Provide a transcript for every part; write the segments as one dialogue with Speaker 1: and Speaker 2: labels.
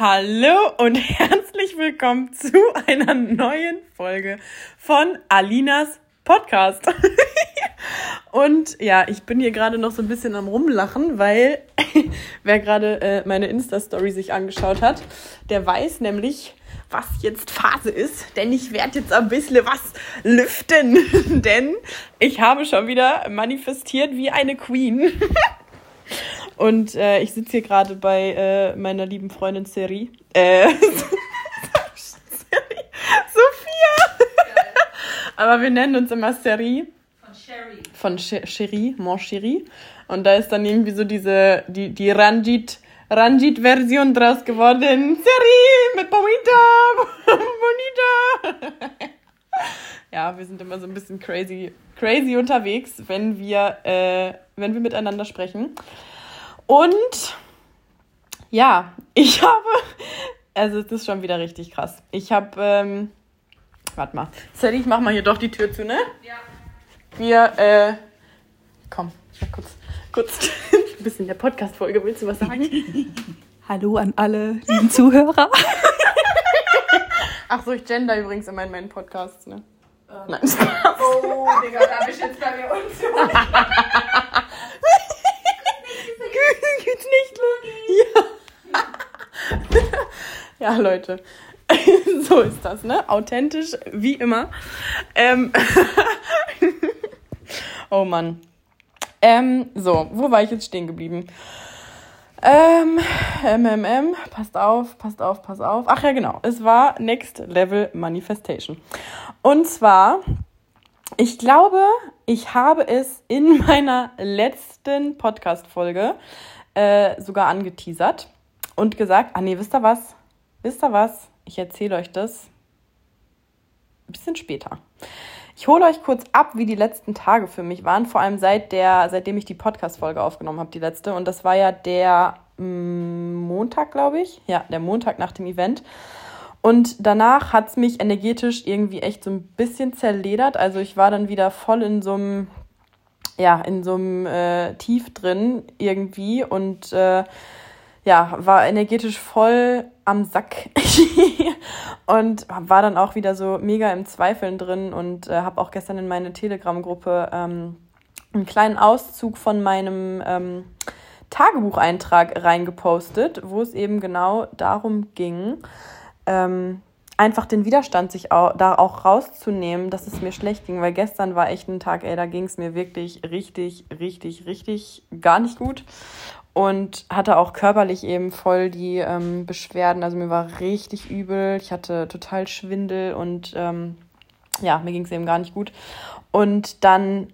Speaker 1: Hallo und herzlich willkommen zu einer neuen Folge von Alinas Podcast. und ja, ich bin hier gerade noch so ein bisschen am Rumlachen, weil wer gerade äh, meine Insta-Story sich angeschaut hat, der weiß nämlich, was jetzt Phase ist, denn ich werde jetzt ein bisschen was lüften, denn ich habe schon wieder manifestiert wie eine Queen. Und äh, ich sitze hier gerade bei äh, meiner lieben Freundin Seri. Äh, Seri. Sophia! Aber wir nennen uns immer Seri. Von Sherry. Von Sherry, Mon Chéri. Und da ist dann irgendwie so diese, die, die Ranjit, Ranjit-Version draus geworden. Seri mit Bonita! Ja, wir sind immer so ein bisschen crazy, crazy unterwegs, wenn wir, äh, wenn wir miteinander sprechen. Und ja, ich habe, also es ist schon wieder richtig krass. Ich habe, ähm, warte mal, Sally, ich mach mal hier doch die Tür zu, ne? Ja. Wir, äh, komm, kurz, kurz ein bisschen der Podcast-Folge. Willst du was sagen?
Speaker 2: Hallo an alle lieben Zuhörer.
Speaker 1: Ach so, ich gender übrigens immer in meinen Podcasts, ne? Ähm. Nein.
Speaker 3: Oh, Digga, da ich jetzt bei mir unzu.
Speaker 1: Geht's nicht, Ja. ja, Leute. so ist das, ne? Authentisch, wie immer. Ähm oh Mann. Ähm, so, wo war ich jetzt stehen geblieben? Ähm, MMM, passt auf, passt auf, passt auf. Ach ja, genau. Es war Next Level Manifestation. Und zwar, ich glaube, ich habe es in meiner letzten Podcast-Folge äh, sogar angeteasert und gesagt, ah nee, wisst ihr was? Wisst ihr was? Ich erzähle euch das ein bisschen später. Ich hole euch kurz ab, wie die letzten Tage für mich waren, vor allem seit der, seitdem ich die Podcast-Folge aufgenommen habe, die letzte. Und das war ja der mm, Montag, glaube ich. Ja, der Montag nach dem Event. Und danach hat es mich energetisch irgendwie echt so ein bisschen zerledert. Also ich war dann wieder voll in so einem, ja, in so einem äh, Tief drin irgendwie und äh, ja, war energetisch voll am Sack. Und war dann auch wieder so mega im Zweifeln drin und äh, habe auch gestern in meine Telegram-Gruppe ähm, einen kleinen Auszug von meinem ähm, Tagebucheintrag reingepostet, wo es eben genau darum ging, ähm, einfach den Widerstand sich auch, da auch rauszunehmen, dass es mir schlecht ging, weil gestern war echt ein Tag, ey, da ging es mir wirklich richtig, richtig, richtig gar nicht gut und hatte auch körperlich eben voll die ähm, Beschwerden. Also mir war richtig übel, ich hatte total Schwindel und ähm, ja, mir ging es eben gar nicht gut. Und dann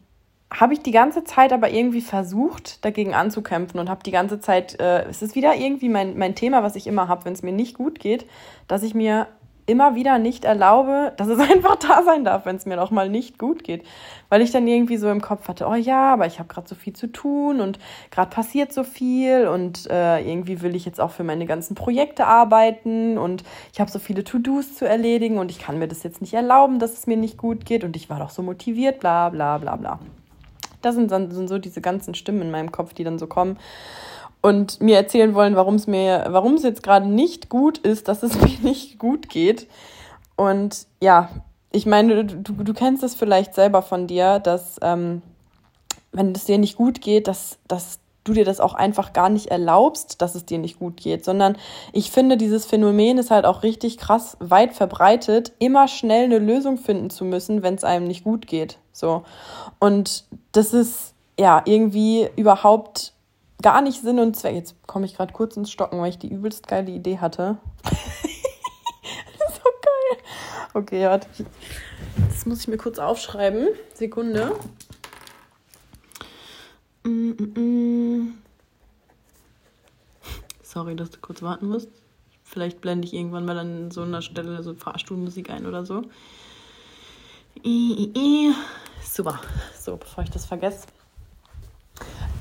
Speaker 1: habe ich die ganze Zeit aber irgendwie versucht, dagegen anzukämpfen und habe die ganze Zeit, äh, es ist wieder irgendwie mein, mein Thema, was ich immer habe, wenn es mir nicht gut geht, dass ich mir immer wieder nicht erlaube, dass es einfach da sein darf, wenn es mir noch mal nicht gut geht. Weil ich dann irgendwie so im Kopf hatte, oh ja, aber ich habe gerade so viel zu tun und gerade passiert so viel und äh, irgendwie will ich jetzt auch für meine ganzen Projekte arbeiten und ich habe so viele To-Dos zu erledigen und ich kann mir das jetzt nicht erlauben, dass es mir nicht gut geht und ich war doch so motiviert, bla bla bla bla. Das sind dann sind so diese ganzen Stimmen in meinem Kopf, die dann so kommen und mir erzählen wollen, warum es mir, warum es jetzt gerade nicht gut ist, dass es mir nicht gut geht. Und ja, ich meine, du, du kennst es vielleicht selber von dir, dass ähm, wenn es dir nicht gut geht, dass, dass du dir das auch einfach gar nicht erlaubst, dass es dir nicht gut geht, sondern ich finde, dieses Phänomen ist halt auch richtig krass weit verbreitet, immer schnell eine Lösung finden zu müssen, wenn es einem nicht gut geht. So. Und das ist ja irgendwie überhaupt gar nicht Sinn und Zweck. Jetzt komme ich gerade kurz ins Stocken, weil ich die übelst geile Idee hatte. so geil. Okay, warte. Das muss ich mir kurz aufschreiben. Sekunde. Sorry, dass du kurz warten musst. Vielleicht blende ich irgendwann mal an so einer Stelle so Fahrstuhlmusik ein oder so. Super. So, bevor ich das vergesse.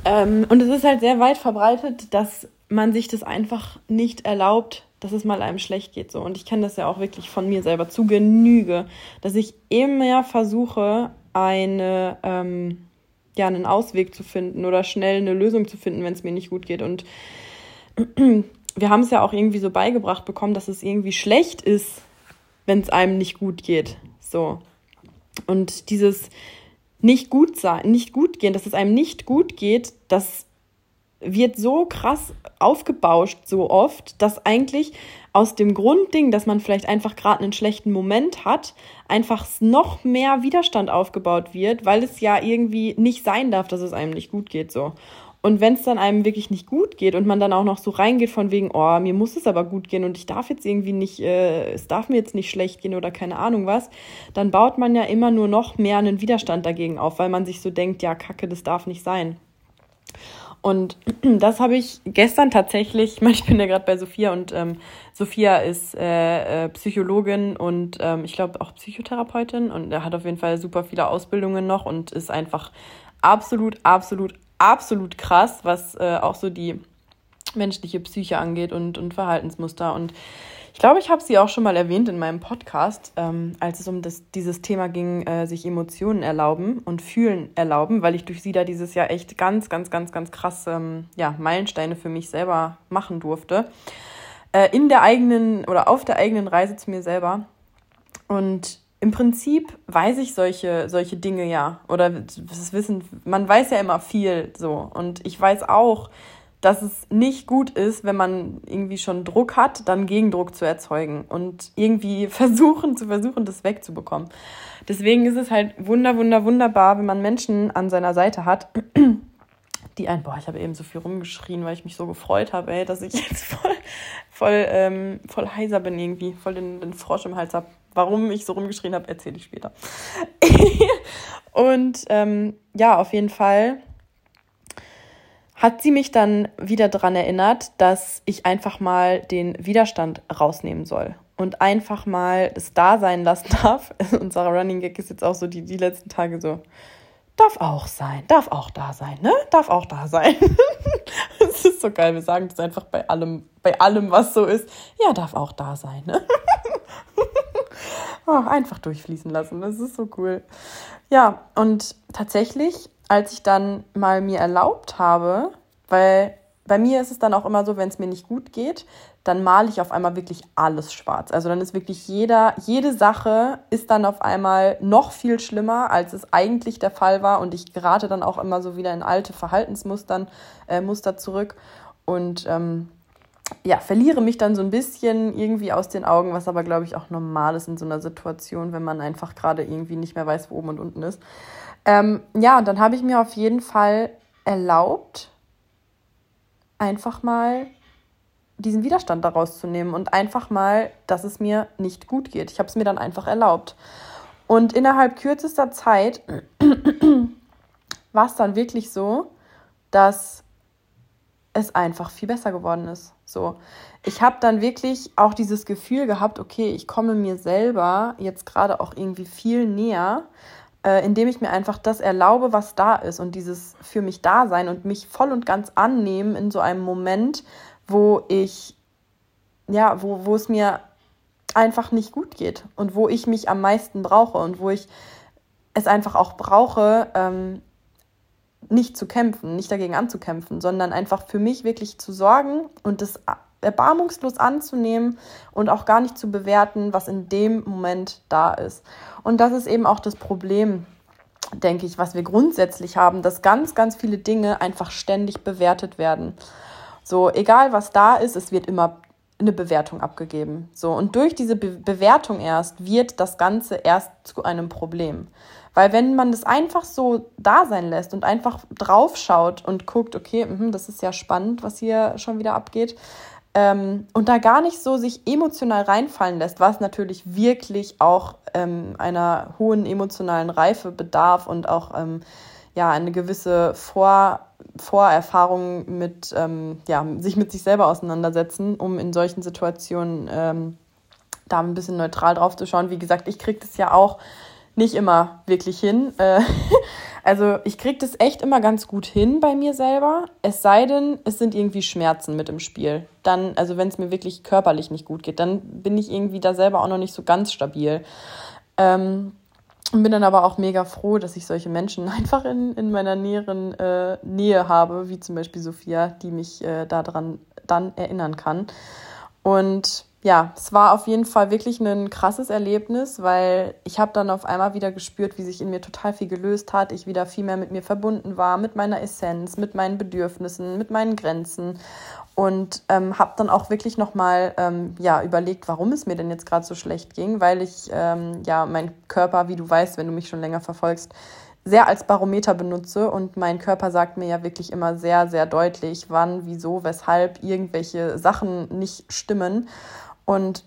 Speaker 1: Ähm, und es ist halt sehr weit verbreitet, dass man sich das einfach nicht erlaubt, dass es mal einem schlecht geht. So. Und ich kenne das ja auch wirklich von mir selber zu Genüge, dass ich immer versuche, eine, ähm, ja, einen Ausweg zu finden oder schnell eine Lösung zu finden, wenn es mir nicht gut geht. Und wir haben es ja auch irgendwie so beigebracht bekommen, dass es irgendwie schlecht ist, wenn es einem nicht gut geht. So. Und dieses nicht gut sein, nicht gut gehen, dass es einem nicht gut geht, das wird so krass aufgebauscht so oft, dass eigentlich aus dem Grundding, dass man vielleicht einfach gerade einen schlechten Moment hat, einfach noch mehr Widerstand aufgebaut wird, weil es ja irgendwie nicht sein darf, dass es einem nicht gut geht so. Und wenn es dann einem wirklich nicht gut geht und man dann auch noch so reingeht von wegen, oh, mir muss es aber gut gehen und ich darf jetzt irgendwie nicht, äh, es darf mir jetzt nicht schlecht gehen oder keine Ahnung was, dann baut man ja immer nur noch mehr einen Widerstand dagegen auf, weil man sich so denkt, ja, Kacke, das darf nicht sein. Und das habe ich gestern tatsächlich, ich bin ja gerade bei Sophia und ähm, Sophia ist äh, äh, Psychologin und ähm, ich glaube auch Psychotherapeutin und er hat auf jeden Fall super viele Ausbildungen noch und ist einfach absolut, absolut, absolut krass, was äh, auch so die menschliche Psyche angeht und, und Verhaltensmuster. Und ich glaube, ich habe sie auch schon mal erwähnt in meinem Podcast, ähm, als es um das, dieses Thema ging, äh, sich Emotionen erlauben und fühlen erlauben, weil ich durch sie da dieses Jahr echt ganz, ganz, ganz, ganz krass ähm, ja, Meilensteine für mich selber machen durfte. Äh, in der eigenen oder auf der eigenen Reise zu mir selber. Und im Prinzip weiß ich solche, solche Dinge ja. Oder das Wissen, man weiß ja immer viel so. Und ich weiß auch, dass es nicht gut ist, wenn man irgendwie schon Druck hat, dann Gegendruck zu erzeugen und irgendwie versuchen, zu versuchen, das wegzubekommen. Deswegen ist es halt wunder, wunder, wunderbar, wenn man Menschen an seiner Seite hat, die ein, boah, ich habe eben so viel rumgeschrien, weil ich mich so gefreut habe, ey, dass ich jetzt voll, voll, ähm, voll heiser bin irgendwie, voll den, den Frosch im Hals habe. Warum ich so rumgeschrien habe, erzähle ich später. und ähm, ja, auf jeden Fall hat sie mich dann wieder daran erinnert, dass ich einfach mal den Widerstand rausnehmen soll und einfach mal es da sein lassen darf. Unser Running Gag ist jetzt auch so die, die letzten Tage so, darf auch sein, darf auch da sein, ne? Darf auch da sein. Es ist so geil, wir sagen das einfach bei allem, bei allem, was so ist. Ja, darf auch da sein, ne? Oh, einfach durchfließen lassen, das ist so cool. Ja, und tatsächlich, als ich dann mal mir erlaubt habe, weil bei mir ist es dann auch immer so, wenn es mir nicht gut geht, dann male ich auf einmal wirklich alles schwarz. Also dann ist wirklich jeder, jede Sache ist dann auf einmal noch viel schlimmer, als es eigentlich der Fall war. Und ich gerate dann auch immer so wieder in alte Verhaltensmustern, äh, Muster zurück. Und ähm, ja, verliere mich dann so ein bisschen irgendwie aus den Augen, was aber, glaube ich, auch normal ist in so einer Situation, wenn man einfach gerade irgendwie nicht mehr weiß, wo oben und unten ist. Ähm, ja, und dann habe ich mir auf jeden Fall erlaubt, einfach mal diesen Widerstand daraus zu nehmen und einfach mal, dass es mir nicht gut geht. Ich habe es mir dann einfach erlaubt. Und innerhalb kürzester Zeit war es dann wirklich so, dass es einfach viel besser geworden ist. So, ich habe dann wirklich auch dieses Gefühl gehabt, okay, ich komme mir selber jetzt gerade auch irgendwie viel näher, äh, indem ich mir einfach das erlaube, was da ist und dieses für mich da sein und mich voll und ganz annehmen in so einem Moment, wo ich, ja, wo, wo es mir einfach nicht gut geht und wo ich mich am meisten brauche und wo ich es einfach auch brauche, ähm, nicht zu kämpfen, nicht dagegen anzukämpfen, sondern einfach für mich wirklich zu sorgen und das erbarmungslos anzunehmen und auch gar nicht zu bewerten, was in dem Moment da ist. Und das ist eben auch das Problem, denke ich, was wir grundsätzlich haben, dass ganz, ganz viele Dinge einfach ständig bewertet werden. So, egal was da ist, es wird immer eine Bewertung abgegeben. So, und durch diese Be Bewertung erst wird das Ganze erst zu einem Problem. Weil wenn man das einfach so da sein lässt und einfach draufschaut und guckt, okay, mh, das ist ja spannend, was hier schon wieder abgeht, ähm, und da gar nicht so sich emotional reinfallen lässt, was natürlich wirklich auch ähm, einer hohen emotionalen Reife bedarf und auch ähm, ja eine gewisse Vor Vorerfahrung mit ähm, ja sich mit sich selber auseinandersetzen, um in solchen Situationen ähm, da ein bisschen neutral drauf zu schauen. Wie gesagt, ich kriege das ja auch nicht immer wirklich hin. Äh, also ich kriege das echt immer ganz gut hin bei mir selber. Es sei denn, es sind irgendwie Schmerzen mit im Spiel. Dann, also wenn es mir wirklich körperlich nicht gut geht, dann bin ich irgendwie da selber auch noch nicht so ganz stabil. Ähm, und bin dann aber auch mega froh, dass ich solche Menschen einfach in, in meiner näheren äh, Nähe habe, wie zum Beispiel Sophia, die mich äh, daran dann erinnern kann. Und ja, es war auf jeden Fall wirklich ein krasses Erlebnis, weil ich habe dann auf einmal wieder gespürt, wie sich in mir total viel gelöst hat. Ich wieder viel mehr mit mir verbunden war, mit meiner Essenz, mit meinen Bedürfnissen, mit meinen Grenzen und ähm, habe dann auch wirklich nochmal ähm, ja, überlegt, warum es mir denn jetzt gerade so schlecht ging, weil ich ähm, ja mein Körper, wie du weißt, wenn du mich schon länger verfolgst, sehr als Barometer benutze und mein Körper sagt mir ja wirklich immer sehr, sehr deutlich, wann, wieso, weshalb irgendwelche Sachen nicht stimmen. Und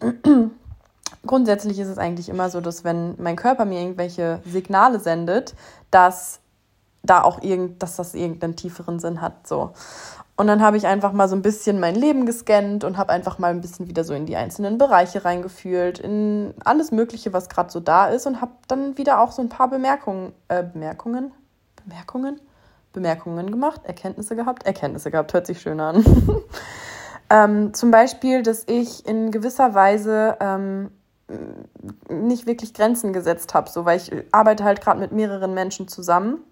Speaker 1: grundsätzlich ist es eigentlich immer so, dass wenn mein Körper mir irgendwelche Signale sendet, dass da auch irgend, dass das irgendeinen tieferen Sinn hat. So. Und dann habe ich einfach mal so ein bisschen mein Leben gescannt und habe einfach mal ein bisschen wieder so in die einzelnen Bereiche reingefühlt, in alles Mögliche, was gerade so da ist und habe dann wieder auch so ein paar Bemerkungen, äh, Bemerkungen, Bemerkungen, Bemerkungen gemacht, Erkenntnisse gehabt, Erkenntnisse gehabt, hört sich schön an. ähm, zum Beispiel, dass ich in gewisser Weise ähm, nicht wirklich Grenzen gesetzt habe, so weil ich arbeite halt gerade mit mehreren Menschen zusammen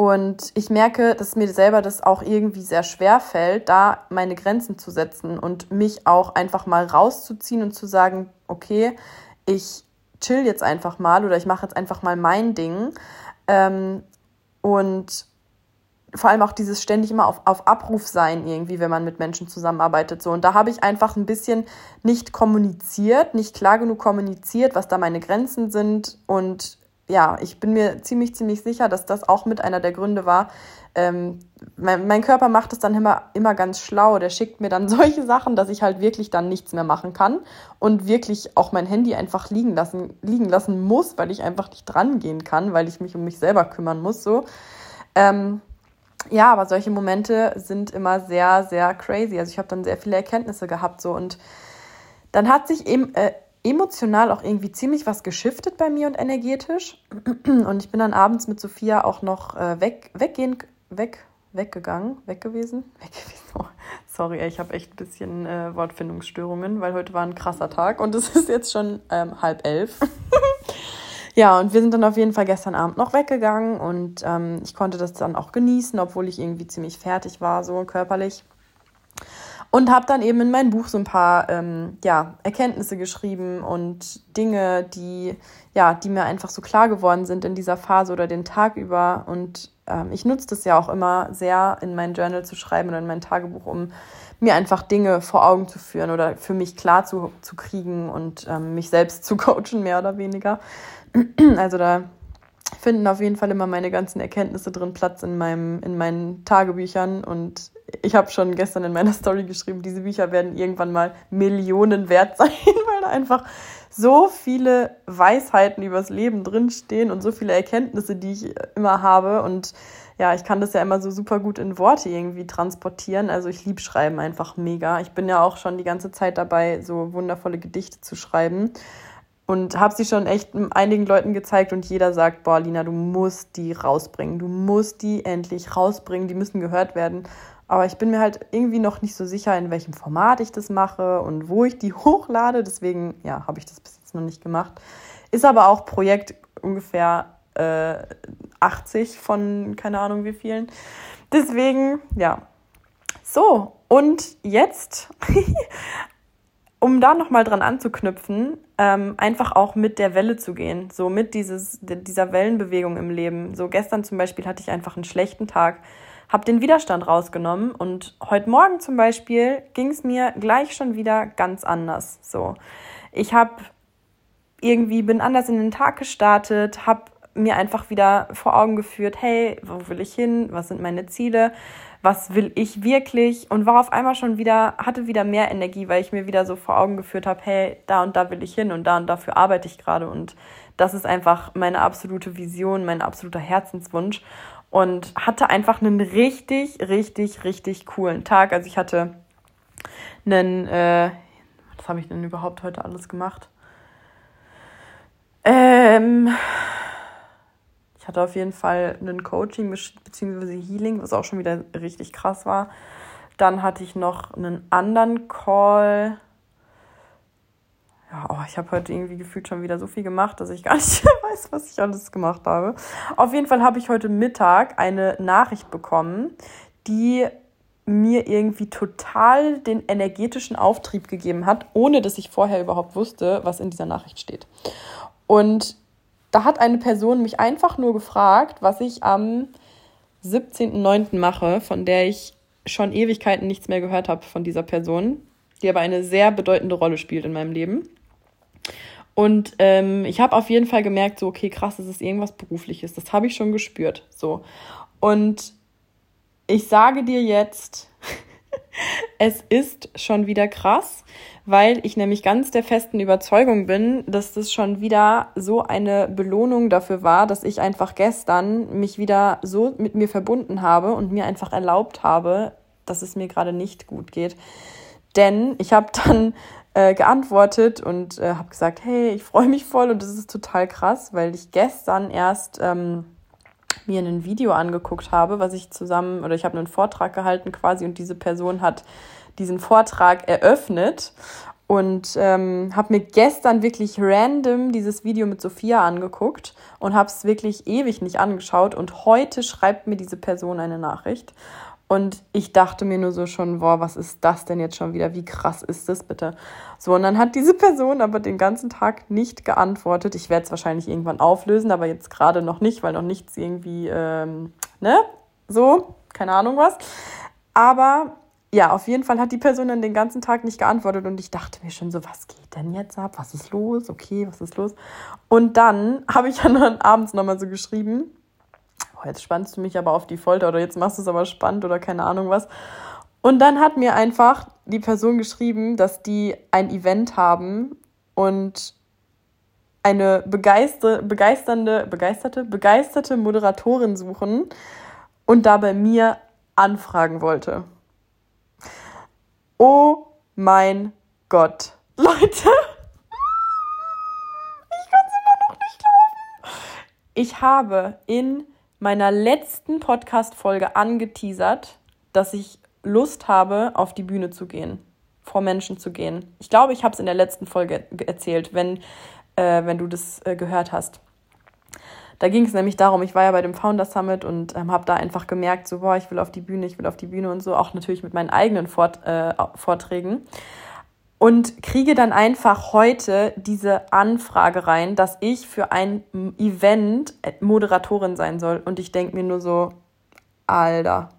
Speaker 1: und ich merke, dass mir selber das auch irgendwie sehr schwer fällt, da meine Grenzen zu setzen und mich auch einfach mal rauszuziehen und zu sagen, okay, ich chill jetzt einfach mal oder ich mache jetzt einfach mal mein Ding. Ähm, und vor allem auch dieses ständig immer auf, auf Abruf sein irgendwie, wenn man mit Menschen zusammenarbeitet. So. Und da habe ich einfach ein bisschen nicht kommuniziert, nicht klar genug kommuniziert, was da meine Grenzen sind und ja, ich bin mir ziemlich, ziemlich sicher, dass das auch mit einer der Gründe war. Ähm, mein, mein, Körper macht es dann immer, immer ganz schlau. Der schickt mir dann solche Sachen, dass ich halt wirklich dann nichts mehr machen kann und wirklich auch mein Handy einfach liegen lassen, liegen lassen muss, weil ich einfach nicht dran gehen kann, weil ich mich um mich selber kümmern muss. So. Ähm, ja, aber solche Momente sind immer sehr, sehr crazy. Also ich habe dann sehr viele Erkenntnisse gehabt so und dann hat sich eben äh, emotional auch irgendwie ziemlich was geschiftet bei mir und energetisch. Und ich bin dann abends mit Sophia auch noch äh, weg, weggehen, weg, weggegangen, weg gewesen, weg gewesen. Oh, sorry, ich habe echt ein bisschen äh, Wortfindungsstörungen, weil heute war ein krasser Tag und es ist jetzt schon ähm, halb elf. ja, und wir sind dann auf jeden Fall gestern Abend noch weggegangen und ähm, ich konnte das dann auch genießen, obwohl ich irgendwie ziemlich fertig war, so körperlich. Und habe dann eben in mein Buch so ein paar ähm, ja, Erkenntnisse geschrieben und Dinge, die, ja, die mir einfach so klar geworden sind in dieser Phase oder den Tag über. Und ähm, ich nutze das ja auch immer sehr, in mein Journal zu schreiben oder in mein Tagebuch, um mir einfach Dinge vor Augen zu führen oder für mich klar zu, zu kriegen und ähm, mich selbst zu coachen, mehr oder weniger. Also da finden auf jeden Fall immer meine ganzen Erkenntnisse drin Platz in, meinem, in meinen Tagebüchern. Und ich habe schon gestern in meiner Story geschrieben, diese Bücher werden irgendwann mal Millionen wert sein, weil da einfach so viele Weisheiten übers Leben drinstehen und so viele Erkenntnisse, die ich immer habe. Und ja, ich kann das ja immer so super gut in Worte irgendwie transportieren. Also ich liebe Schreiben einfach mega. Ich bin ja auch schon die ganze Zeit dabei, so wundervolle Gedichte zu schreiben. Und habe sie schon echt einigen Leuten gezeigt und jeder sagt, boah, Lina, du musst die rausbringen. Du musst die endlich rausbringen. Die müssen gehört werden. Aber ich bin mir halt irgendwie noch nicht so sicher, in welchem Format ich das mache und wo ich die hochlade. Deswegen, ja, habe ich das bis jetzt noch nicht gemacht. Ist aber auch Projekt ungefähr äh, 80 von keine Ahnung wie vielen. Deswegen, ja. So, und jetzt um da nochmal dran anzuknüpfen, ähm, einfach auch mit der Welle zu gehen, so mit dieses, dieser Wellenbewegung im Leben. So gestern zum Beispiel hatte ich einfach einen schlechten Tag, habe den Widerstand rausgenommen und heute Morgen zum Beispiel ging es mir gleich schon wieder ganz anders. So, ich habe irgendwie bin anders in den Tag gestartet, habe mir einfach wieder vor Augen geführt, hey, wo will ich hin? Was sind meine Ziele? was will ich wirklich und war auf einmal schon wieder, hatte wieder mehr Energie, weil ich mir wieder so vor Augen geführt habe, hey, da und da will ich hin und da und dafür arbeite ich gerade und das ist einfach meine absolute Vision, mein absoluter Herzenswunsch und hatte einfach einen richtig, richtig, richtig coolen Tag. Also ich hatte einen, äh, was habe ich denn überhaupt heute alles gemacht? Ähm, hatte auf jeden Fall ein Coaching bzw. Healing, was auch schon wieder richtig krass war. Dann hatte ich noch einen anderen Call. Ja, oh, ich habe heute irgendwie gefühlt schon wieder so viel gemacht, dass ich gar nicht weiß, was ich alles gemacht habe. Auf jeden Fall habe ich heute Mittag eine Nachricht bekommen, die mir irgendwie total den energetischen Auftrieb gegeben hat, ohne dass ich vorher überhaupt wusste, was in dieser Nachricht steht. Und da hat eine Person mich einfach nur gefragt, was ich am 17.09. mache, von der ich schon Ewigkeiten nichts mehr gehört habe von dieser Person, die aber eine sehr bedeutende Rolle spielt in meinem Leben. Und ähm, ich habe auf jeden Fall gemerkt, so, okay, krass, das ist irgendwas Berufliches. Das habe ich schon gespürt. So. Und ich sage dir jetzt, es ist schon wieder krass, weil ich nämlich ganz der festen Überzeugung bin, dass das schon wieder so eine Belohnung dafür war, dass ich einfach gestern mich wieder so mit mir verbunden habe und mir einfach erlaubt habe, dass es mir gerade nicht gut geht. Denn ich habe dann äh, geantwortet und äh, habe gesagt, hey, ich freue mich voll und das ist total krass, weil ich gestern erst ähm, mir ein Video angeguckt habe, was ich zusammen, oder ich habe einen Vortrag gehalten quasi und diese Person hat diesen Vortrag eröffnet und ähm, habe mir gestern wirklich random dieses Video mit Sophia angeguckt und habe es wirklich ewig nicht angeschaut und heute schreibt mir diese Person eine Nachricht und ich dachte mir nur so schon, boah, was ist das denn jetzt schon wieder? Wie krass ist das bitte? So, und dann hat diese Person aber den ganzen Tag nicht geantwortet. Ich werde es wahrscheinlich irgendwann auflösen, aber jetzt gerade noch nicht, weil noch nichts irgendwie, ähm, ne? So, keine Ahnung was. Aber ja, auf jeden Fall hat die Person dann den ganzen Tag nicht geantwortet und ich dachte mir schon so, was geht denn jetzt ab? Was ist los? Okay, was ist los? Und dann habe ich dann abends nochmal so geschrieben, oh, jetzt spannst du mich aber auf die Folter oder jetzt machst du es aber spannend oder keine Ahnung was. Und dann hat mir einfach die Person geschrieben, dass die ein Event haben und eine begeister begeisternde, begeisterte, begeisterte Moderatorin suchen und da bei mir anfragen wollte. Oh mein Gott. Leute, ich kann es immer noch nicht glauben. Ich habe in meiner letzten Podcast-Folge angeteasert, dass ich Lust habe, auf die Bühne zu gehen, vor Menschen zu gehen. Ich glaube, ich habe es in der letzten Folge erzählt, wenn, äh, wenn du das äh, gehört hast. Da ging es nämlich darum, ich war ja bei dem Founder Summit und ähm, habe da einfach gemerkt, so, boah, ich will auf die Bühne, ich will auf die Bühne und so, auch natürlich mit meinen eigenen Vort äh, Vorträgen und kriege dann einfach heute diese Anfrage rein, dass ich für ein Event Moderatorin sein soll. Und ich denke mir nur so, Alter,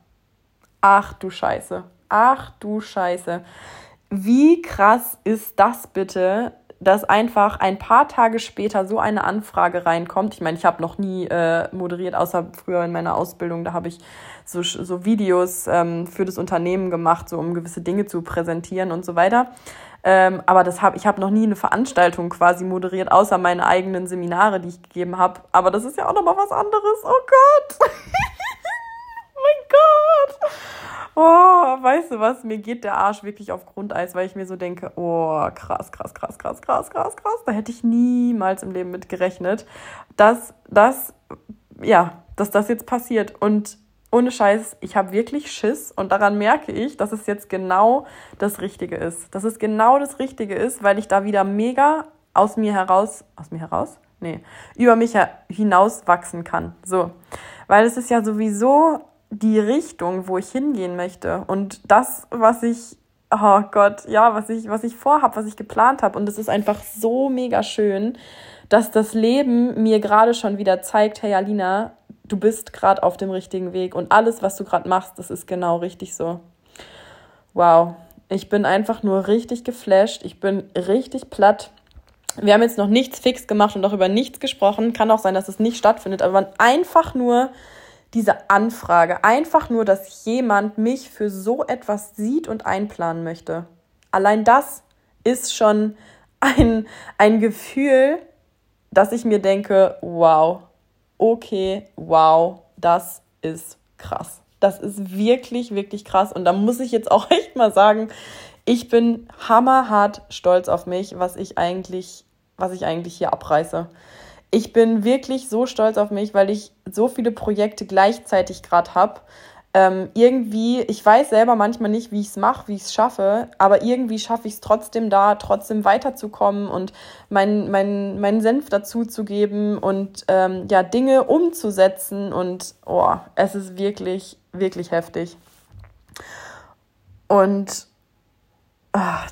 Speaker 1: ach du Scheiße, ach du Scheiße. Wie krass ist das bitte, dass einfach ein paar Tage später so eine Anfrage reinkommt. Ich meine, ich habe noch nie äh, moderiert, außer früher in meiner Ausbildung. Da habe ich so, so Videos ähm, für das Unternehmen gemacht, so um gewisse Dinge zu präsentieren und so weiter. Ähm, aber das hab, ich habe noch nie eine Veranstaltung quasi moderiert, außer meine eigenen Seminare, die ich gegeben habe. Aber das ist ja auch nochmal was anderes. Oh Gott. oh mein Gott. Oh, weißt du was? Mir geht der Arsch wirklich auf Grundeis, weil ich mir so denke, oh, krass, krass, krass, krass, krass, krass, krass. Da hätte ich niemals im Leben mit gerechnet, dass das, ja, dass das jetzt passiert. Und ohne Scheiß, ich habe wirklich Schiss und daran merke ich, dass es jetzt genau das Richtige ist. Dass es genau das Richtige ist, weil ich da wieder mega aus mir heraus, aus mir heraus? Nee, über mich hinaus wachsen kann. So. Weil es ist ja sowieso die Richtung, wo ich hingehen möchte und das, was ich oh Gott, ja, was ich, was ich vorhab, was ich geplant habe. Und es ist einfach so mega schön, dass das Leben mir gerade schon wieder zeigt, hey Alina, du bist gerade auf dem richtigen Weg und alles, was du gerade machst, das ist genau richtig so. Wow, ich bin einfach nur richtig geflasht, ich bin richtig platt. Wir haben jetzt noch nichts fix gemacht und auch über nichts gesprochen. Kann auch sein, dass es nicht stattfindet, aber einfach nur diese Anfrage, einfach nur, dass jemand mich für so etwas sieht und einplanen möchte. Allein das ist schon ein, ein Gefühl, dass ich mir denke, wow, okay, wow, das ist krass. Das ist wirklich, wirklich krass. Und da muss ich jetzt auch echt mal sagen, ich bin hammerhart stolz auf mich, was ich eigentlich, was ich eigentlich hier abreiße. Ich bin wirklich so stolz auf mich, weil ich so viele Projekte gleichzeitig gerade habe ähm, irgendwie, ich weiß selber manchmal nicht, wie ich es mache, wie ich es schaffe, aber irgendwie schaffe ich es trotzdem da, trotzdem weiterzukommen und meinen mein, mein Senf dazu zu geben und ähm, ja, Dinge umzusetzen und oh, es ist wirklich, wirklich heftig. Und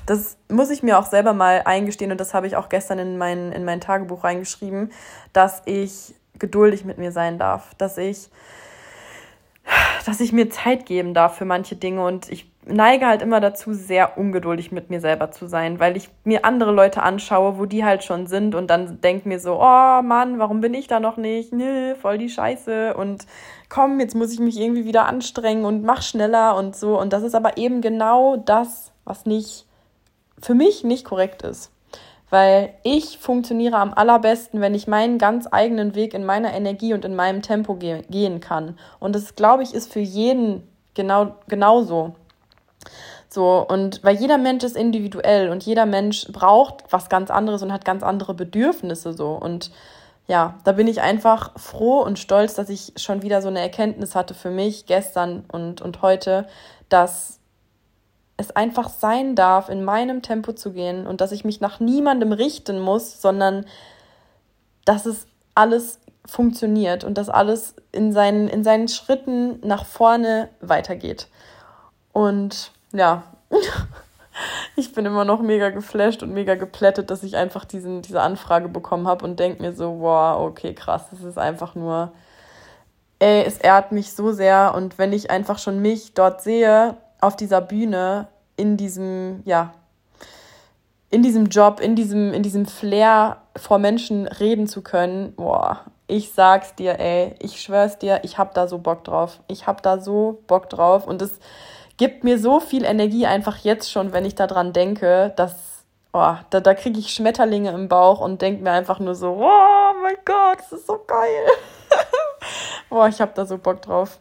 Speaker 1: das muss ich mir auch selber mal eingestehen und das habe ich auch gestern in mein, in mein Tagebuch reingeschrieben, dass ich geduldig mit mir sein darf, dass ich, dass ich mir Zeit geben darf für manche Dinge und ich neige halt immer dazu, sehr ungeduldig mit mir selber zu sein, weil ich mir andere Leute anschaue, wo die halt schon sind und dann denke mir so, oh Mann, warum bin ich da noch nicht? Nö, voll die Scheiße und komm, jetzt muss ich mich irgendwie wieder anstrengen und mach schneller und so. Und das ist aber eben genau das, was nicht, für mich nicht korrekt ist. Weil ich funktioniere am allerbesten, wenn ich meinen ganz eigenen Weg in meiner Energie und in meinem Tempo ge gehen kann. Und das, glaube ich, ist für jeden genau, genauso. So, und weil jeder Mensch ist individuell und jeder Mensch braucht was ganz anderes und hat ganz andere Bedürfnisse so. Und ja, da bin ich einfach froh und stolz, dass ich schon wieder so eine Erkenntnis hatte für mich gestern und, und heute, dass es einfach sein darf, in meinem Tempo zu gehen und dass ich mich nach niemandem richten muss, sondern dass es alles funktioniert und dass alles in seinen, in seinen Schritten nach vorne weitergeht. Und ja, ich bin immer noch mega geflasht und mega geplättet, dass ich einfach diesen, diese Anfrage bekommen habe und denke mir so, wow, okay, krass, das ist einfach nur, ey, es ehrt mich so sehr. Und wenn ich einfach schon mich dort sehe, auf dieser Bühne, in diesem, ja, in diesem Job, in diesem, in diesem Flair vor Menschen reden zu können, boah, ich sag's dir, ey, ich schwör's dir, ich hab da so Bock drauf. Ich hab da so Bock drauf und es gibt mir so viel Energie einfach jetzt schon, wenn ich daran denke, dass, oh, da, da kriege ich Schmetterlinge im Bauch und denke mir einfach nur so, oh mein Gott, das ist so geil. Boah, ich hab da so Bock drauf.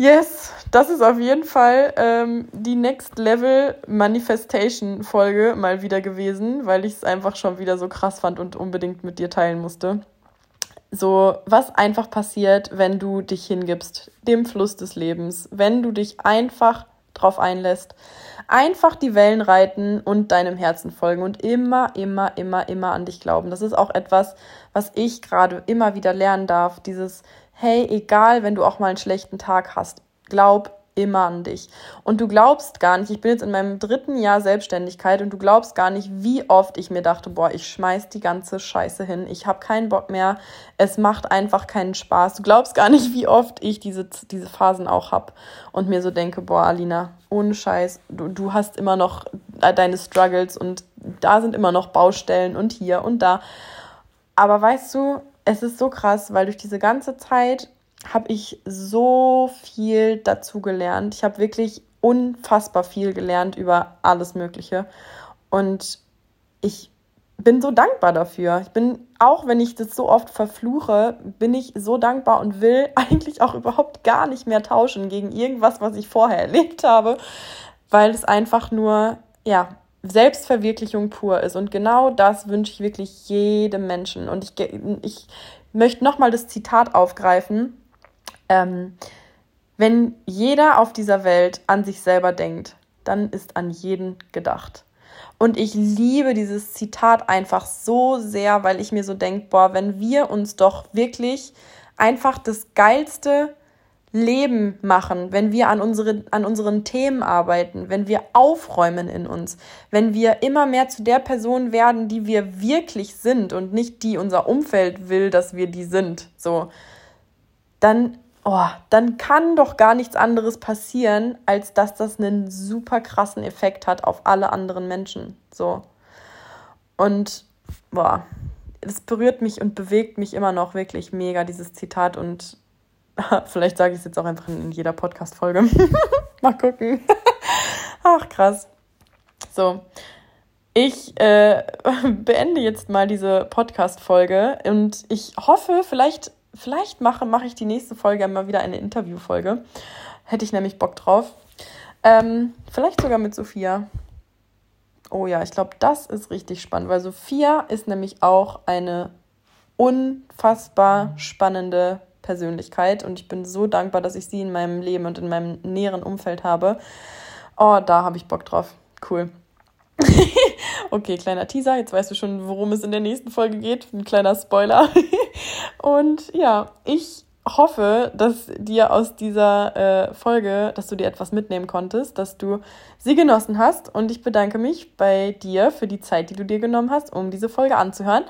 Speaker 1: Yes, das ist auf jeden Fall ähm, die Next Level Manifestation Folge mal wieder gewesen, weil ich es einfach schon wieder so krass fand und unbedingt mit dir teilen musste. So, was einfach passiert, wenn du dich hingibst, dem Fluss des Lebens, wenn du dich einfach drauf einlässt, einfach die Wellen reiten und deinem Herzen folgen und immer, immer, immer, immer an dich glauben. Das ist auch etwas, was ich gerade immer wieder lernen darf, dieses hey, egal, wenn du auch mal einen schlechten Tag hast, glaub immer an dich. Und du glaubst gar nicht, ich bin jetzt in meinem dritten Jahr Selbstständigkeit und du glaubst gar nicht, wie oft ich mir dachte, boah, ich schmeiß die ganze Scheiße hin, ich habe keinen Bock mehr, es macht einfach keinen Spaß. Du glaubst gar nicht, wie oft ich diese, diese Phasen auch habe und mir so denke, boah, Alina, ohne Scheiß, du, du hast immer noch deine Struggles und da sind immer noch Baustellen und hier und da. Aber weißt du, es ist so krass, weil durch diese ganze Zeit habe ich so viel dazu gelernt. Ich habe wirklich unfassbar viel gelernt über alles Mögliche. Und ich bin so dankbar dafür. Ich bin, auch wenn ich das so oft verfluche, bin ich so dankbar und will eigentlich auch überhaupt gar nicht mehr tauschen gegen irgendwas, was ich vorher erlebt habe, weil es einfach nur, ja, Selbstverwirklichung pur ist. Und genau das wünsche ich wirklich jedem Menschen. Und ich, ich möchte nochmal das Zitat aufgreifen. Ähm, wenn jeder auf dieser Welt an sich selber denkt, dann ist an jeden gedacht. Und ich liebe dieses Zitat einfach so sehr, weil ich mir so denke, boah, wenn wir uns doch wirklich einfach das Geilste Leben machen, wenn wir an, unsere, an unseren Themen arbeiten, wenn wir aufräumen in uns, wenn wir immer mehr zu der Person werden, die wir wirklich sind und nicht die unser Umfeld will, dass wir die sind, so, dann, oh, dann kann doch gar nichts anderes passieren, als dass das einen super krassen Effekt hat auf alle anderen Menschen, so. Und, boah, es berührt mich und bewegt mich immer noch wirklich mega, dieses Zitat und Vielleicht sage ich es jetzt auch einfach in jeder Podcast-Folge. Mal gucken. Ach, krass. So. Ich äh, beende jetzt mal diese Podcast-Folge und ich hoffe, vielleicht, vielleicht mache, mache ich die nächste Folge mal wieder eine Interview-Folge. Hätte ich nämlich Bock drauf. Ähm, vielleicht sogar mit Sophia. Oh ja, ich glaube, das ist richtig spannend, weil Sophia ist nämlich auch eine unfassbar spannende Persönlichkeit und ich bin so dankbar, dass ich sie in meinem Leben und in meinem näheren Umfeld habe. Oh, da habe ich Bock drauf. Cool. okay, kleiner Teaser. Jetzt weißt du schon, worum es in der nächsten Folge geht. Ein kleiner Spoiler. und ja, ich hoffe, dass dir aus dieser äh, Folge, dass du dir etwas mitnehmen konntest, dass du sie genossen hast. Und ich bedanke mich bei dir für die Zeit, die du dir genommen hast, um diese Folge anzuhören.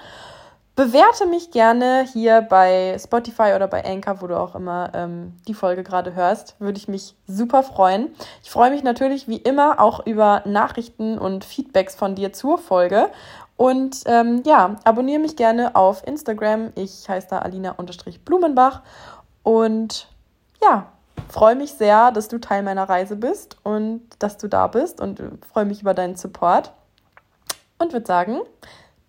Speaker 1: Bewerte mich gerne hier bei Spotify oder bei Anchor, wo du auch immer ähm, die Folge gerade hörst. Würde ich mich super freuen. Ich freue mich natürlich wie immer auch über Nachrichten und Feedbacks von dir zur Folge. Und ähm, ja, abonniere mich gerne auf Instagram. Ich heiße da Alina-Blumenbach. Und ja, freue mich sehr, dass du Teil meiner Reise bist und dass du da bist und freue mich über deinen Support. Und würde sagen,